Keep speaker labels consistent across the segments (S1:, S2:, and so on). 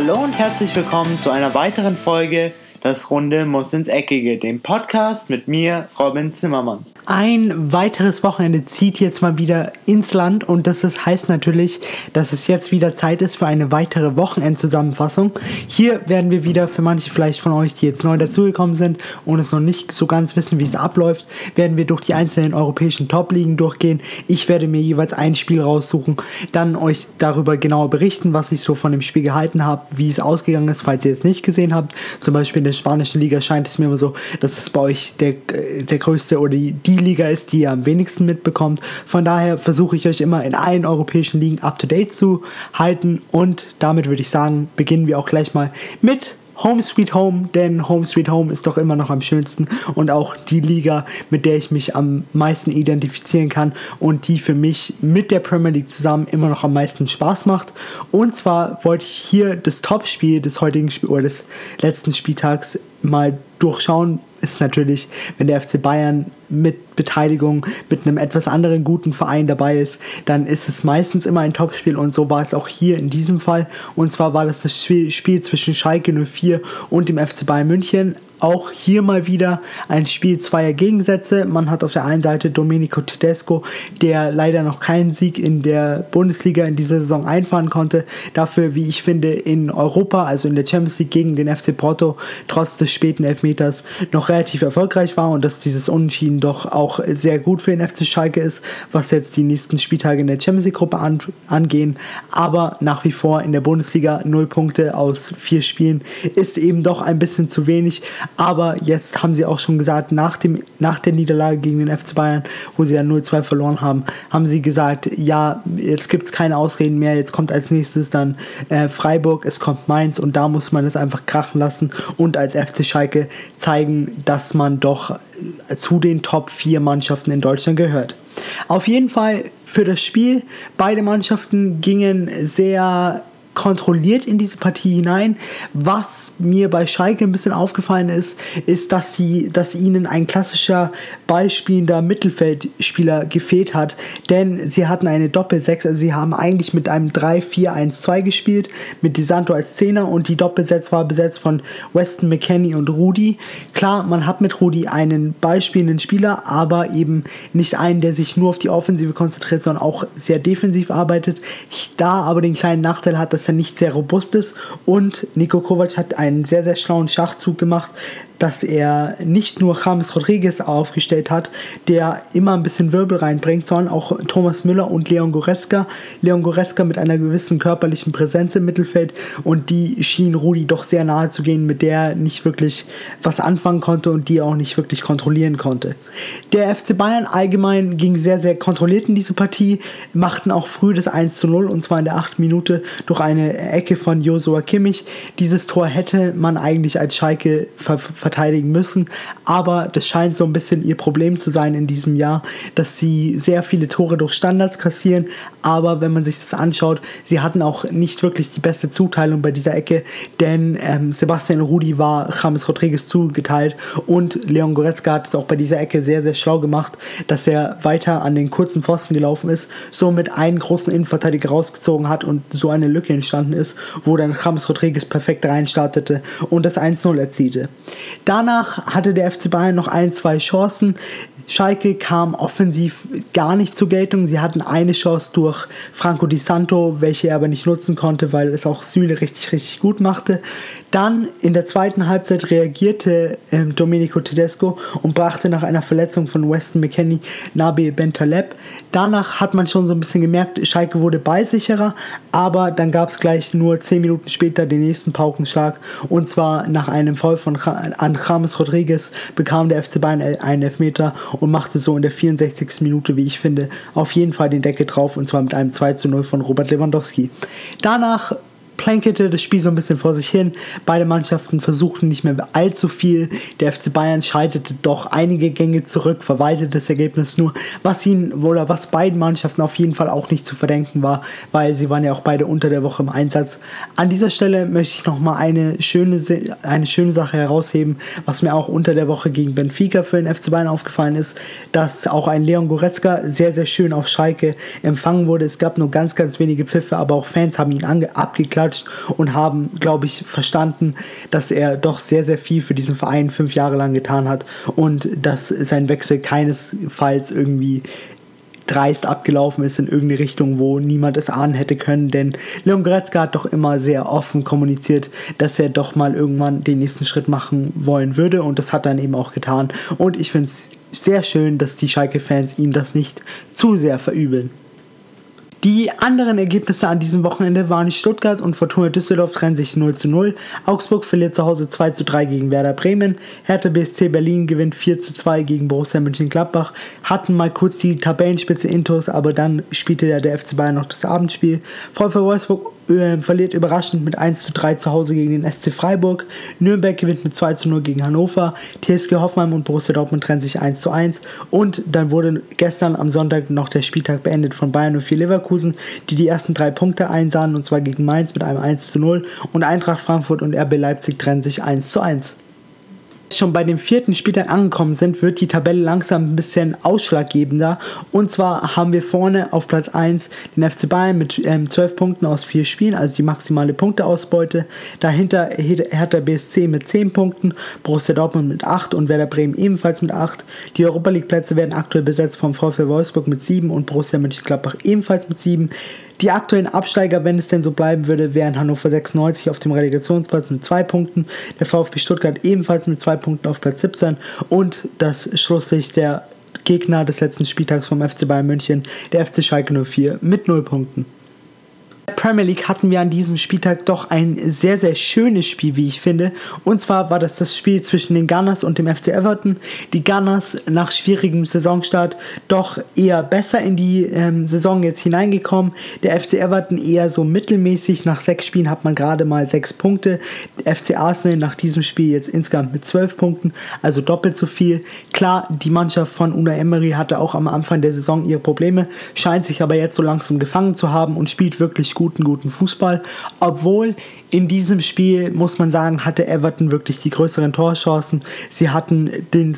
S1: Hallo und herzlich willkommen zu einer weiteren Folge Das Runde muss ins Eckige, dem Podcast mit mir, Robin Zimmermann.
S2: Ein weiteres Wochenende zieht jetzt mal wieder ins Land und das ist, heißt natürlich, dass es jetzt wieder Zeit ist für eine weitere Wochenendzusammenfassung. Hier werden wir wieder für manche vielleicht von euch, die jetzt neu dazugekommen sind und es noch nicht so ganz wissen, wie es abläuft, werden wir durch die einzelnen europäischen Top-Ligen durchgehen. Ich werde mir jeweils ein Spiel raussuchen, dann euch darüber genauer berichten, was ich so von dem Spiel gehalten habe, wie es ausgegangen ist, falls ihr es nicht gesehen habt. Zum Beispiel in der spanischen Liga scheint es mir immer so, dass es bei euch der, der größte oder die, die Liga ist, die ihr am wenigsten mitbekommt. Von daher versuche ich euch immer in allen europäischen Ligen up to date zu halten. Und damit würde ich sagen, beginnen wir auch gleich mal mit Home Sweet Home, denn Home Sweet Home ist doch immer noch am schönsten und auch die Liga, mit der ich mich am meisten identifizieren kann und die für mich mit der Premier League zusammen immer noch am meisten Spaß macht. Und zwar wollte ich hier das Topspiel des heutigen Spiel oder des letzten Spieltags mal durchschauen, ist natürlich, wenn der FC Bayern mit Beteiligung mit einem etwas anderen guten Verein dabei ist, dann ist es meistens immer ein Topspiel und so war es auch hier in diesem Fall. Und zwar war das das Spiel zwischen Schalke 04 und dem FC Bayern München. Auch hier mal wieder ein Spiel zweier Gegensätze. Man hat auf der einen Seite Domenico Tedesco, der leider noch keinen Sieg in der Bundesliga in dieser Saison einfahren konnte. Dafür, wie ich finde, in Europa, also in der Champions League gegen den FC Porto, trotz des späten Elfmeters noch relativ erfolgreich war und dass dieses Unentschieden doch auch sehr gut für den FC Schalke ist, was jetzt die nächsten Spieltage in der Champions League Gruppe an, angehen. Aber nach wie vor in der Bundesliga 0 Punkte aus vier Spielen ist eben doch ein bisschen zu wenig. Aber jetzt haben sie auch schon gesagt, nach, dem, nach der Niederlage gegen den FC Bayern, wo sie ja 0-2 verloren haben, haben sie gesagt, ja, jetzt gibt es keine Ausreden mehr, jetzt kommt als nächstes dann äh, Freiburg, es kommt Mainz und da muss man es einfach krachen lassen und als FC Schalke zeigen, dass man doch zu den Top 4 Mannschaften in Deutschland gehört. Auf jeden Fall für das Spiel, beide Mannschaften gingen sehr kontrolliert in diese Partie hinein. Was mir bei Schalke ein bisschen aufgefallen ist, ist, dass sie, dass ihnen ein klassischer ballspielender Mittelfeldspieler gefehlt hat, denn sie hatten eine Doppelsechs, also sie haben eigentlich mit einem 3-4-1-2 gespielt, mit DeSanto als Zehner und die Doppelsechs war besetzt von Weston McKenney und Rudi. Klar, man hat mit Rudi einen ballspielenden Spieler, aber eben nicht einen, der sich nur auf die Offensive konzentriert, sondern auch sehr defensiv arbeitet. Da aber den kleinen Nachteil hat, dass er nicht sehr robust ist. Und Nico Kovac hat einen sehr, sehr schlauen Schachzug gemacht, dass er nicht nur James Rodriguez aufgestellt hat, der immer ein bisschen Wirbel reinbringt, sondern auch Thomas Müller und Leon Goretzka. Leon Goretzka mit einer gewissen körperlichen Präsenz im Mittelfeld und die schien Rudi doch sehr nahe zu gehen, mit der er nicht wirklich was anfangen konnte und die er auch nicht wirklich kontrollieren konnte. Der FC Bayern allgemein ging sehr, sehr kontrolliert in diese Partie, machten auch früh das 1 zu 0 und zwar in der 8. Minute durch eine Ecke von Josua Kimmich. Dieses Tor hätte man eigentlich als Schalke ver verteidigen müssen. Aber das scheint so ein bisschen ihr Problem zu sein in diesem Jahr, dass sie sehr viele Tore durch Standards kassieren. Aber wenn man sich das anschaut, sie hatten auch nicht wirklich die beste Zuteilung bei dieser Ecke, denn ähm, Sebastian Rudi war James Rodriguez zugeteilt und Leon Goretzka hat es auch bei dieser Ecke sehr, sehr schlau gemacht, dass er weiter an den kurzen Pfosten gelaufen ist, somit einen großen Innenverteidiger rausgezogen hat und so eine Lücke entstanden ist, wo dann James Rodriguez perfekt reinstartete und das 1-0 erzielte. Danach hatte der FC Bayern noch ein, zwei Chancen. Schalke kam offensiv gar nicht zur Geltung. Sie hatten eine Chance durch Franco Di Santo, welche er aber nicht nutzen konnte, weil es auch Süle richtig, richtig gut machte. Dann in der zweiten Halbzeit reagierte ähm, Domenico Tedesco und brachte nach einer Verletzung von Weston McKenney Nabi Bentaleb. Danach hat man schon so ein bisschen gemerkt, Schalke wurde ballsicherer, aber dann gab es gleich nur 10 Minuten später den nächsten Paukenschlag und zwar nach einem Foul von an James Rodriguez bekam der FC Bayern einen Elfmeter und machte so in der 64. Minute, wie ich finde, auf jeden Fall den Deckel drauf und zwar mit einem 2 zu 0 von Robert Lewandowski. Danach plänkelte das Spiel so ein bisschen vor sich hin. Beide Mannschaften versuchten nicht mehr allzu viel. Der FC Bayern schaltete doch einige Gänge zurück, verwaltete das Ergebnis nur, was ihnen oder was beiden Mannschaften auf jeden Fall auch nicht zu verdenken war, weil sie waren ja auch beide unter der Woche im Einsatz. An dieser Stelle möchte ich noch mal eine schöne eine schöne Sache herausheben, was mir auch unter der Woche gegen Benfica für den FC Bayern aufgefallen ist, dass auch ein Leon Goretzka sehr sehr schön auf Schalke empfangen wurde. Es gab nur ganz ganz wenige Pfiffe, aber auch Fans haben ihn abgeklatscht gequatscht und haben, glaube ich, verstanden, dass er doch sehr, sehr viel für diesen Verein fünf Jahre lang getan hat und dass sein Wechsel keinesfalls irgendwie dreist abgelaufen ist in irgendeine Richtung, wo niemand es ahnen hätte können, denn Leon Goretzka hat doch immer sehr offen kommuniziert, dass er doch mal irgendwann den nächsten Schritt machen wollen würde und das hat er dann eben auch getan und ich finde es sehr schön, dass die Schalke-Fans ihm das nicht zu sehr verübeln. Die anderen Ergebnisse an diesem Wochenende waren Stuttgart und Fortuna Düsseldorf trennen sich 0 zu 0. Augsburg verliert zu Hause 2 zu 3 gegen Werder Bremen. Hertha BSC Berlin gewinnt 4 zu 2 gegen Borussia Mönchengladbach. Hatten mal kurz die Tabellenspitze Intos, aber dann spielte der, der FC Bayern noch das Abendspiel. VfL Wolfsburg verliert überraschend mit 1 zu 3 zu Hause gegen den SC Freiburg. Nürnberg gewinnt mit 2 zu 0 gegen Hannover. TSG Hoffenheim und Borussia Dortmund trennen sich 1 zu 1. Und dann wurde gestern am Sonntag noch der Spieltag beendet von Bayern und 4 Leverkusen, die die ersten drei Punkte einsahen und zwar gegen Mainz mit einem 1 zu 0. Und Eintracht Frankfurt und RB Leipzig trennen sich 1 zu 1 schon bei dem vierten Spieltag angekommen sind, wird die Tabelle langsam ein bisschen ausschlaggebender. Und zwar haben wir vorne auf Platz 1 den FC Bayern mit ähm, 12 Punkten aus 4 Spielen, also die maximale Punkteausbeute. Dahinter Hertha BSC mit 10 Punkten, Borussia Dortmund mit 8 und Werder Bremen ebenfalls mit 8. Die Europa League Plätze werden aktuell besetzt vom VfL Wolfsburg mit 7 und Borussia Mönchengladbach ebenfalls mit 7. Die aktuellen Absteiger, wenn es denn so bleiben würde, wären Hannover 96 auf dem Relegationsplatz mit zwei Punkten, der VfB Stuttgart ebenfalls mit zwei Punkten auf Platz 17 und das Schlusslicht der Gegner des letzten Spieltags vom FC Bayern München, der FC Schalke 04 mit 0 Punkten. Premier League hatten wir an diesem Spieltag doch ein sehr, sehr schönes Spiel, wie ich finde. Und zwar war das das Spiel zwischen den Gunners und dem FC Everton. Die Gunners nach schwierigem Saisonstart doch eher besser in die ähm, Saison jetzt hineingekommen. Der FC Everton eher so mittelmäßig. Nach sechs Spielen hat man gerade mal sechs Punkte. Der FC Arsenal nach diesem Spiel jetzt insgesamt mit zwölf Punkten, also doppelt so viel. Klar, die Mannschaft von Una Emery hatte auch am Anfang der Saison ihre Probleme, scheint sich aber jetzt so langsam gefangen zu haben und spielt wirklich gut guten, guten Fußball. Obwohl in diesem Spiel, muss man sagen, hatte Everton wirklich die größeren Torchancen. Sie hatten den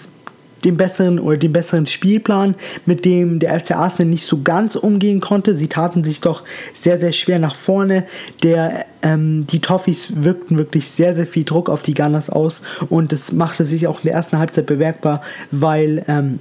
S2: den besseren oder den besseren Spielplan, mit dem der FC Arsenal nicht so ganz umgehen konnte. Sie taten sich doch sehr, sehr schwer nach vorne. Der, ähm, die Toffees wirkten wirklich sehr, sehr viel Druck auf die Gunners aus und es machte sich auch in der ersten Halbzeit bemerkbar, weil ähm,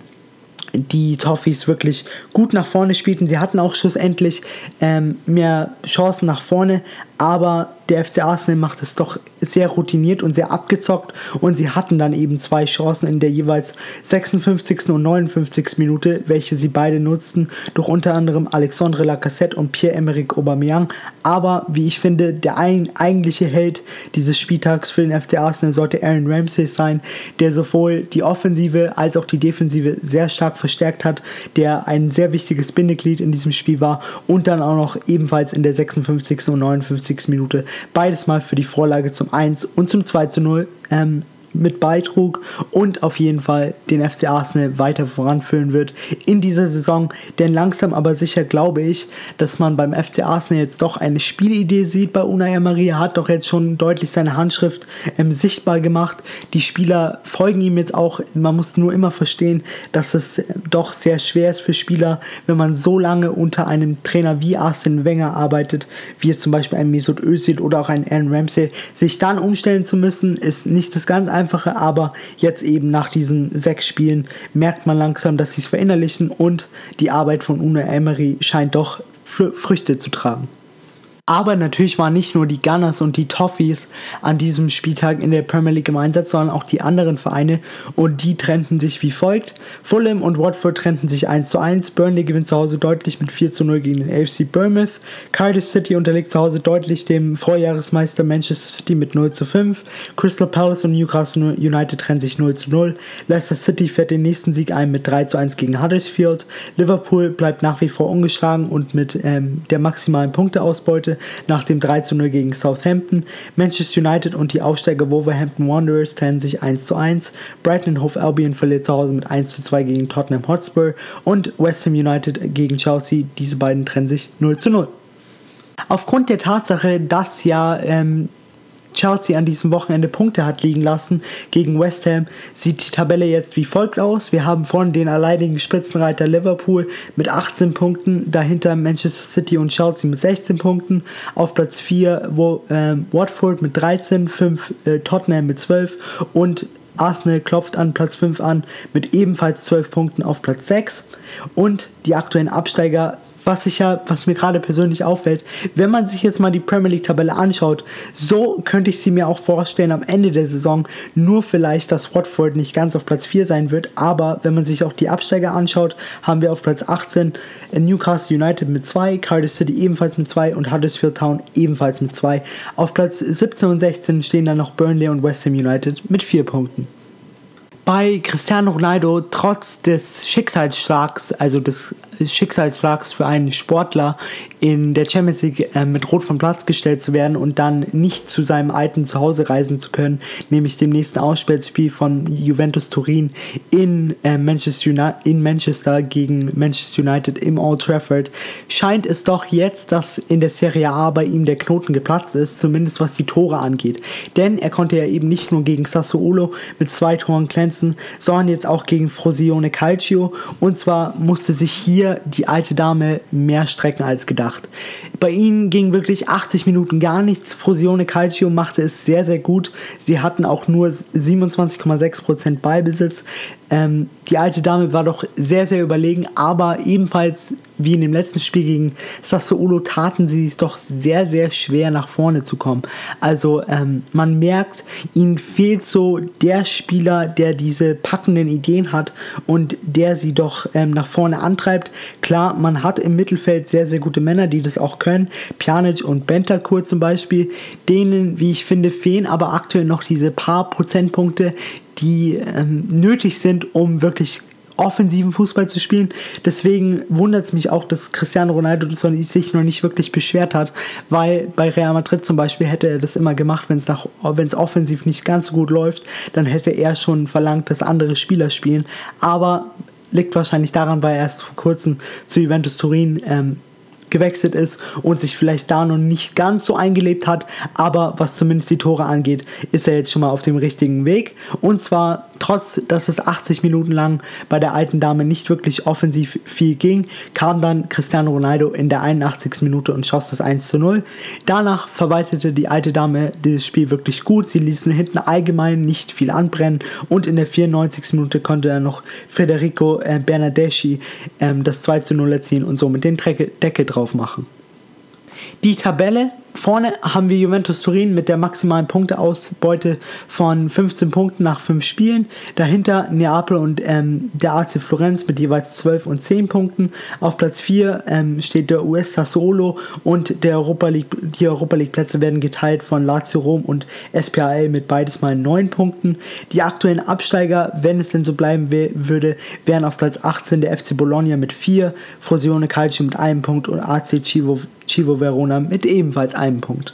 S2: die Toffees wirklich gut nach vorne spielten. Sie hatten auch schlussendlich ähm, mehr Chancen nach vorne, aber der FC Arsenal macht es doch sehr routiniert und sehr abgezockt und sie hatten dann eben zwei Chancen in der jeweils 56. und 59. Minute, welche sie beide nutzten, durch unter anderem Alexandre Lacassette und Pierre-Emerick Aubameyang. Aber wie ich finde, der ein, eigentliche Held dieses Spieltags für den FC Arsenal sollte Aaron Ramsey sein, der sowohl die Offensive als auch die Defensive sehr stark verstärkt hat, der ein sehr wichtiges Bindeglied in diesem Spiel war und dann auch noch ebenfalls in der 56. und 59. Minute beides mal für die Vorlage zum 1 und zum 2 zu 0 ähm, mit beitrug und auf jeden Fall den FC Arsenal weiter voranführen wird in dieser Saison. Denn langsam aber sicher glaube ich, dass man beim FC Arsenal jetzt doch eine Spielidee sieht bei Unai Emery. Er hat doch jetzt schon deutlich seine Handschrift ähm, sichtbar gemacht. Die Spieler folgen ihm jetzt auch. Man muss nur immer verstehen, dass es äh, doch sehr schwer ist für Spieler, wenn man so lange unter einem Trainer wie Arsene Wenger arbeitet, wie jetzt zum Beispiel ein Mesut Özil oder auch ein Aaron Ramsey, sich dann umstellen zu müssen, ist nicht das ganz einfache, aber jetzt eben nach diesen sechs Spielen merkt man langsam, dass sie es verinnerlichen und die Arbeit von Una Emery scheint doch Früchte zu tragen. Aber natürlich waren nicht nur die Gunners und die Toffees an diesem Spieltag in der Premier League im Einsatz, sondern auch die anderen Vereine und die trennten sich wie folgt. Fulham und Watford trennten sich 1 zu 1. Burnley gewinnt zu Hause deutlich mit 4 zu 0 gegen den AFC Bournemouth. Cardiff City unterliegt zu Hause deutlich dem Vorjahresmeister Manchester City mit 0 zu 5. Crystal Palace und Newcastle United trennen sich 0 zu 0. Leicester City fährt den nächsten Sieg ein mit 3 zu 1 gegen Huddersfield. Liverpool bleibt nach wie vor ungeschlagen und mit ähm, der maximalen Punkteausbeute nach dem 3 zu 0 gegen Southampton. Manchester United und die Aufsteiger Wolverhampton Wanderers trennen sich 1 zu 1. Brighton Hove Albion verliert zu Hause mit 1 zu 2 gegen Tottenham Hotspur und West Ham United gegen Chelsea. Diese beiden trennen sich 0 zu 0. Aufgrund der Tatsache, dass ja ähm, Chelsea an diesem Wochenende Punkte hat liegen lassen gegen West Ham, sieht die Tabelle jetzt wie folgt aus. Wir haben vorne den alleinigen Spitzenreiter Liverpool mit 18 Punkten, dahinter Manchester City und Chelsea mit 16 Punkten, auf Platz 4 wo, äh, Watford mit 13, 5 äh, Tottenham mit 12 und Arsenal klopft an Platz 5 an mit ebenfalls 12 Punkten auf Platz 6 und die aktuellen Absteiger was ich ja, was mir gerade persönlich auffällt, wenn man sich jetzt mal die Premier League Tabelle anschaut, so könnte ich sie mir auch vorstellen am Ende der Saison, nur vielleicht, dass Watford nicht ganz auf Platz 4 sein wird, aber wenn man sich auch die Absteiger anschaut, haben wir auf Platz 18 Newcastle United mit 2, Cardiff City ebenfalls mit 2 und Huddersfield Town ebenfalls mit 2. Auf Platz 17 und 16 stehen dann noch Burnley und West Ham United mit 4 Punkten bei Cristiano Ronaldo trotz des Schicksalsschlags, also des Schicksalsschlags für einen Sportler in der Champions League äh, mit Rot vom Platz gestellt zu werden und dann nicht zu seinem alten Zuhause reisen zu können, nämlich dem nächsten Ausspielspiel von Juventus Turin in, äh, Manchester, Uni in Manchester gegen Manchester United im Old Trafford, scheint es doch jetzt, dass in der Serie A bei ihm der Knoten geplatzt ist, zumindest was die Tore angeht. Denn er konnte ja eben nicht nur gegen Sassuolo mit zwei Toren glänzen, sondern jetzt auch gegen Frosione Calcio und zwar musste sich hier die alte Dame mehr strecken als gedacht. Bei ihnen ging wirklich 80 Minuten gar nichts. Frosione Calcio machte es sehr, sehr gut. Sie hatten auch nur 27,6% Ballbesitz. Ähm, die alte Dame war doch sehr, sehr überlegen, aber ebenfalls wie in dem letzten Spiel gegen Sassuolo taten sie es doch sehr, sehr schwer nach vorne zu kommen. Also ähm, man merkt, ihnen fehlt so der Spieler, der diese packenden Ideen hat und der sie doch ähm, nach vorne antreibt. Klar, man hat im Mittelfeld sehr, sehr gute Männer, die das auch können. Pjanic und Bentakur zum Beispiel, denen, wie ich finde, fehlen aber aktuell noch diese paar Prozentpunkte, die ähm, nötig sind, um wirklich offensiven Fußball zu spielen. Deswegen wundert es mich auch, dass Cristiano Ronaldo sich noch nicht wirklich beschwert hat, weil bei Real Madrid zum Beispiel hätte er das immer gemacht, wenn es offensiv nicht ganz so gut läuft, dann hätte er schon verlangt, dass andere Spieler spielen. Aber liegt wahrscheinlich daran, weil er erst vor kurzem zu Juventus Turin ähm, gewechselt ist und sich vielleicht da noch nicht ganz so eingelebt hat, aber was zumindest die Tore angeht, ist er jetzt schon mal auf dem richtigen Weg. Und zwar trotz, dass es 80 Minuten lang bei der alten Dame nicht wirklich offensiv viel ging, kam dann Cristiano Ronaldo in der 81. Minute und schoss das 1 zu 0. Danach verwaltete die alte Dame dieses Spiel wirklich gut. Sie ließen hinten allgemein nicht viel anbrennen und in der 94. Minute konnte er noch Federico äh, Bernardeschi ähm, das 2 zu 0 erzielen und somit den Deckel drauf machen. Die Tabelle Vorne haben wir Juventus Turin mit der maximalen Punkteausbeute von 15 Punkten nach 5 Spielen. Dahinter Neapel und ähm, der AC Florenz mit jeweils 12 und 10 Punkten. Auf Platz 4 ähm, steht der US Sassuolo und der Europa League, die Europa League Plätze werden geteilt von Lazio Rom und SPAL mit beides mal 9 Punkten. Die aktuellen Absteiger, wenn es denn so bleiben würde, wären auf Platz 18 der FC Bologna mit 4, Frosione Calcio mit einem Punkt und AC Chivo, Chivo Verona mit ebenfalls einem Punkt.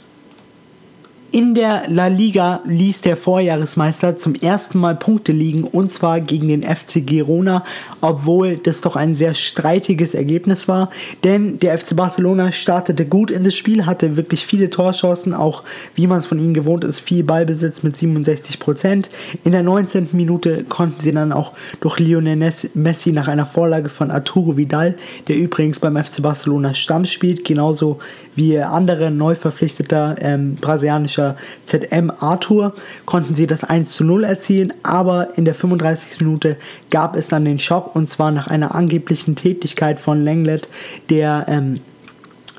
S2: In der La Liga ließ der Vorjahresmeister zum ersten Mal Punkte liegen und zwar gegen den FC Girona, obwohl das doch ein sehr streitiges Ergebnis war, denn der FC Barcelona startete gut in das Spiel, hatte wirklich viele Torchancen, auch wie man es von ihnen gewohnt ist, viel Ballbesitz mit 67%. In der 19. Minute konnten sie dann auch durch Lionel Messi nach einer Vorlage von Arturo Vidal, der übrigens beim FC Barcelona Stamm spielt, genauso wie andere neu verpflichteter ähm, brasilianischer ZM Arthur konnten sie das 1 zu 0 erzielen, aber in der 35. Minute gab es dann den Schock und zwar nach einer angeblichen Tätigkeit von Lenglet, der ähm,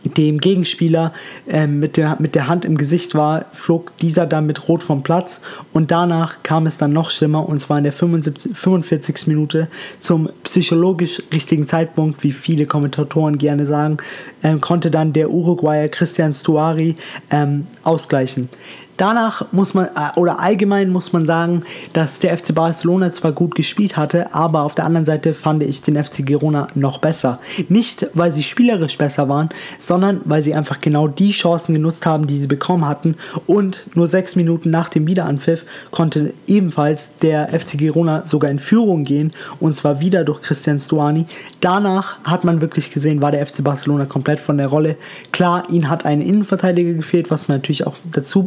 S2: dem Gegenspieler äh, mit, der, mit der Hand im Gesicht war, flog dieser dann mit Rot vom Platz und danach kam es dann noch schlimmer und zwar in der 75, 45. Minute zum psychologisch richtigen Zeitpunkt, wie viele Kommentatoren gerne sagen, äh, konnte dann der Uruguayer Christian Stuari ähm, ausgleichen. Danach muss man, äh, oder allgemein muss man sagen, dass der FC Barcelona zwar gut gespielt hatte, aber auf der anderen Seite fand ich den FC Girona noch besser. Nicht, weil sie spielerisch besser waren, sondern weil sie einfach genau die Chancen genutzt haben, die sie bekommen hatten. Und nur sechs Minuten nach dem Wiederanpfiff konnte ebenfalls der FC Girona sogar in Führung gehen, und zwar wieder durch Christian Stuani. Danach hat man wirklich gesehen, war der FC Barcelona komplett von der Rolle. Klar, ihn hat ein Innenverteidiger gefehlt, was man natürlich auch dazu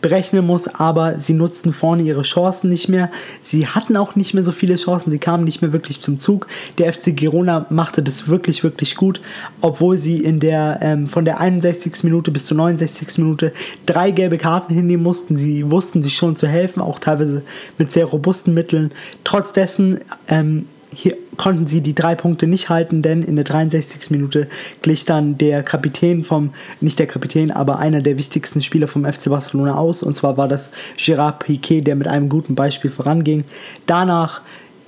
S2: berechnen muss, aber sie nutzten vorne ihre Chancen nicht mehr. Sie hatten auch nicht mehr so viele Chancen, sie kamen nicht mehr wirklich zum Zug. Der FC Girona machte das wirklich, wirklich gut, obwohl sie in der, ähm, von der 61. Minute bis zur 69. Minute drei gelbe Karten hinnehmen mussten. Sie wussten sich schon zu helfen, auch teilweise mit sehr robusten Mitteln. Trotz dessen ähm, hier konnten sie die drei Punkte nicht halten, denn in der 63. Minute glich dann der Kapitän vom, nicht der Kapitän, aber einer der wichtigsten Spieler vom FC Barcelona aus. Und zwar war das Gerard Piquet, der mit einem guten Beispiel voranging. Danach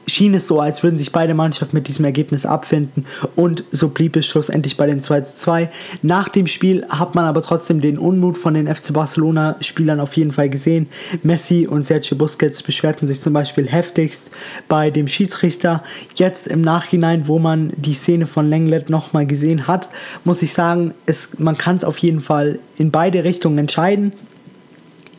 S2: schien es so, als würden sich beide Mannschaften mit diesem Ergebnis abfinden und so blieb es schlussendlich bei dem 2 zu 2. Nach dem Spiel hat man aber trotzdem den Unmut von den FC Barcelona Spielern auf jeden Fall gesehen. Messi und Sergio Busquets beschwerten sich zum Beispiel heftigst bei dem Schiedsrichter. Jetzt im Nachhinein, wo man die Szene von Lenglet nochmal gesehen hat, muss ich sagen, es, man kann es auf jeden Fall in beide Richtungen entscheiden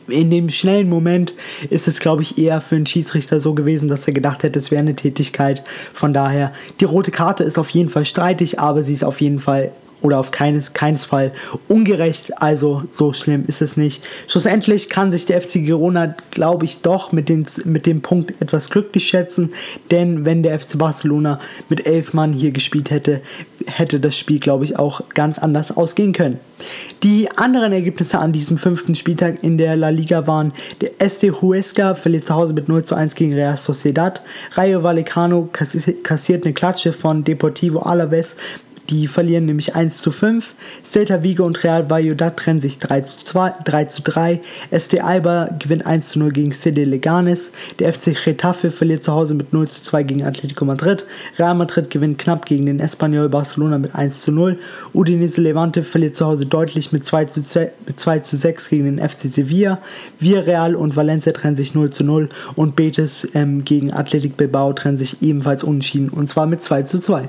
S2: in dem schnellen Moment ist es, glaube ich, eher für einen Schiedsrichter so gewesen, dass er gedacht hätte, es wäre eine Tätigkeit. Von daher, die rote Karte ist auf jeden Fall streitig, aber sie ist auf jeden Fall oder auf keines, keines Fall ungerecht. Also so schlimm ist es nicht. Schlussendlich kann sich der FC Girona, glaube ich, doch mit, den, mit dem Punkt etwas glücklich schätzen. Denn wenn der FC Barcelona mit elf Mann hier gespielt hätte, hätte das Spiel, glaube ich, auch ganz anders ausgehen können. Die anderen Ergebnisse an diesem fünften Spieltag in der La Liga waren, der SD Huesca verliert zu Hause mit 0 zu 1 gegen Real Sociedad, Rayo Vallecano kassiert eine Klatsche von Deportivo Alaves die verlieren nämlich 1 zu 5. Celta Vigo und Real Valladolid trennen sich 3 zu, 2, 3 zu 3. SD Alba gewinnt 1 zu 0 gegen CD Leganes. Der FC Getafe verliert zu Hause mit 0 zu 2 gegen Atletico Madrid. Real Madrid gewinnt knapp gegen den Espanyol Barcelona mit 1 zu 0. Udinese Levante verliert zu Hause deutlich mit 2 zu, 2, mit 2 zu 6 gegen den FC Sevilla. Villarreal und Valencia trennen sich 0 zu 0 und Betis ähm, gegen Athletic Bilbao trennen sich ebenfalls unentschieden und zwar mit 2 zu 2.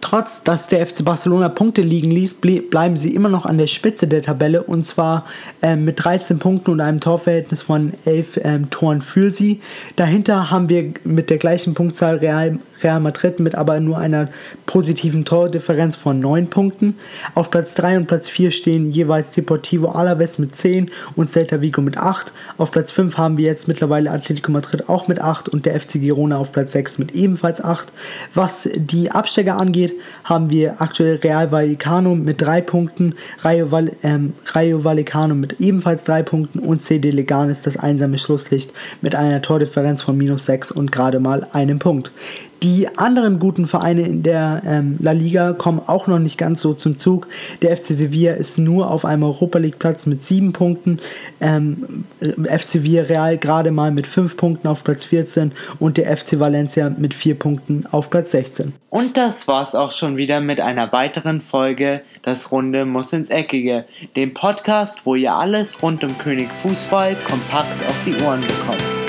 S2: Trotz dass der FC Barcelona Punkte liegen ließ, bleiben sie immer noch an der Spitze der Tabelle und zwar ähm, mit 13 Punkten und einem Torverhältnis von 11 ähm, Toren für sie. Dahinter haben wir mit der gleichen Punktzahl Real, Real Madrid mit aber nur einer positiven Tordifferenz von 9 Punkten. Auf Platz 3 und Platz 4 stehen jeweils Deportivo Alaves mit 10 und Celta Vigo mit 8. Auf Platz 5 haben wir jetzt mittlerweile Atletico Madrid auch mit 8 und der FC Girona auf Platz 6 mit ebenfalls 8. Was die Absteiger angeht, geht, haben wir aktuell Real Vallecano mit drei Punkten, Rayo, Val ähm, Rayo Vallecano mit ebenfalls drei Punkten und CD Leganes das einsame Schlusslicht mit einer Tordifferenz von minus 6 und gerade mal einem Punkt. Die anderen guten Vereine in der ähm, La Liga kommen auch noch nicht ganz so zum Zug. Der FC Sevilla ist nur auf einem Europa League Platz mit sieben Punkten. Ähm, FC Villarreal gerade mal mit fünf Punkten auf Platz 14 und der FC Valencia mit vier Punkten auf Platz 16.
S1: Und das war's auch schon wieder mit einer weiteren Folge Das Runde muss ins Eckige, dem Podcast, wo ihr alles rund um König Fußball kompakt auf die Ohren bekommt.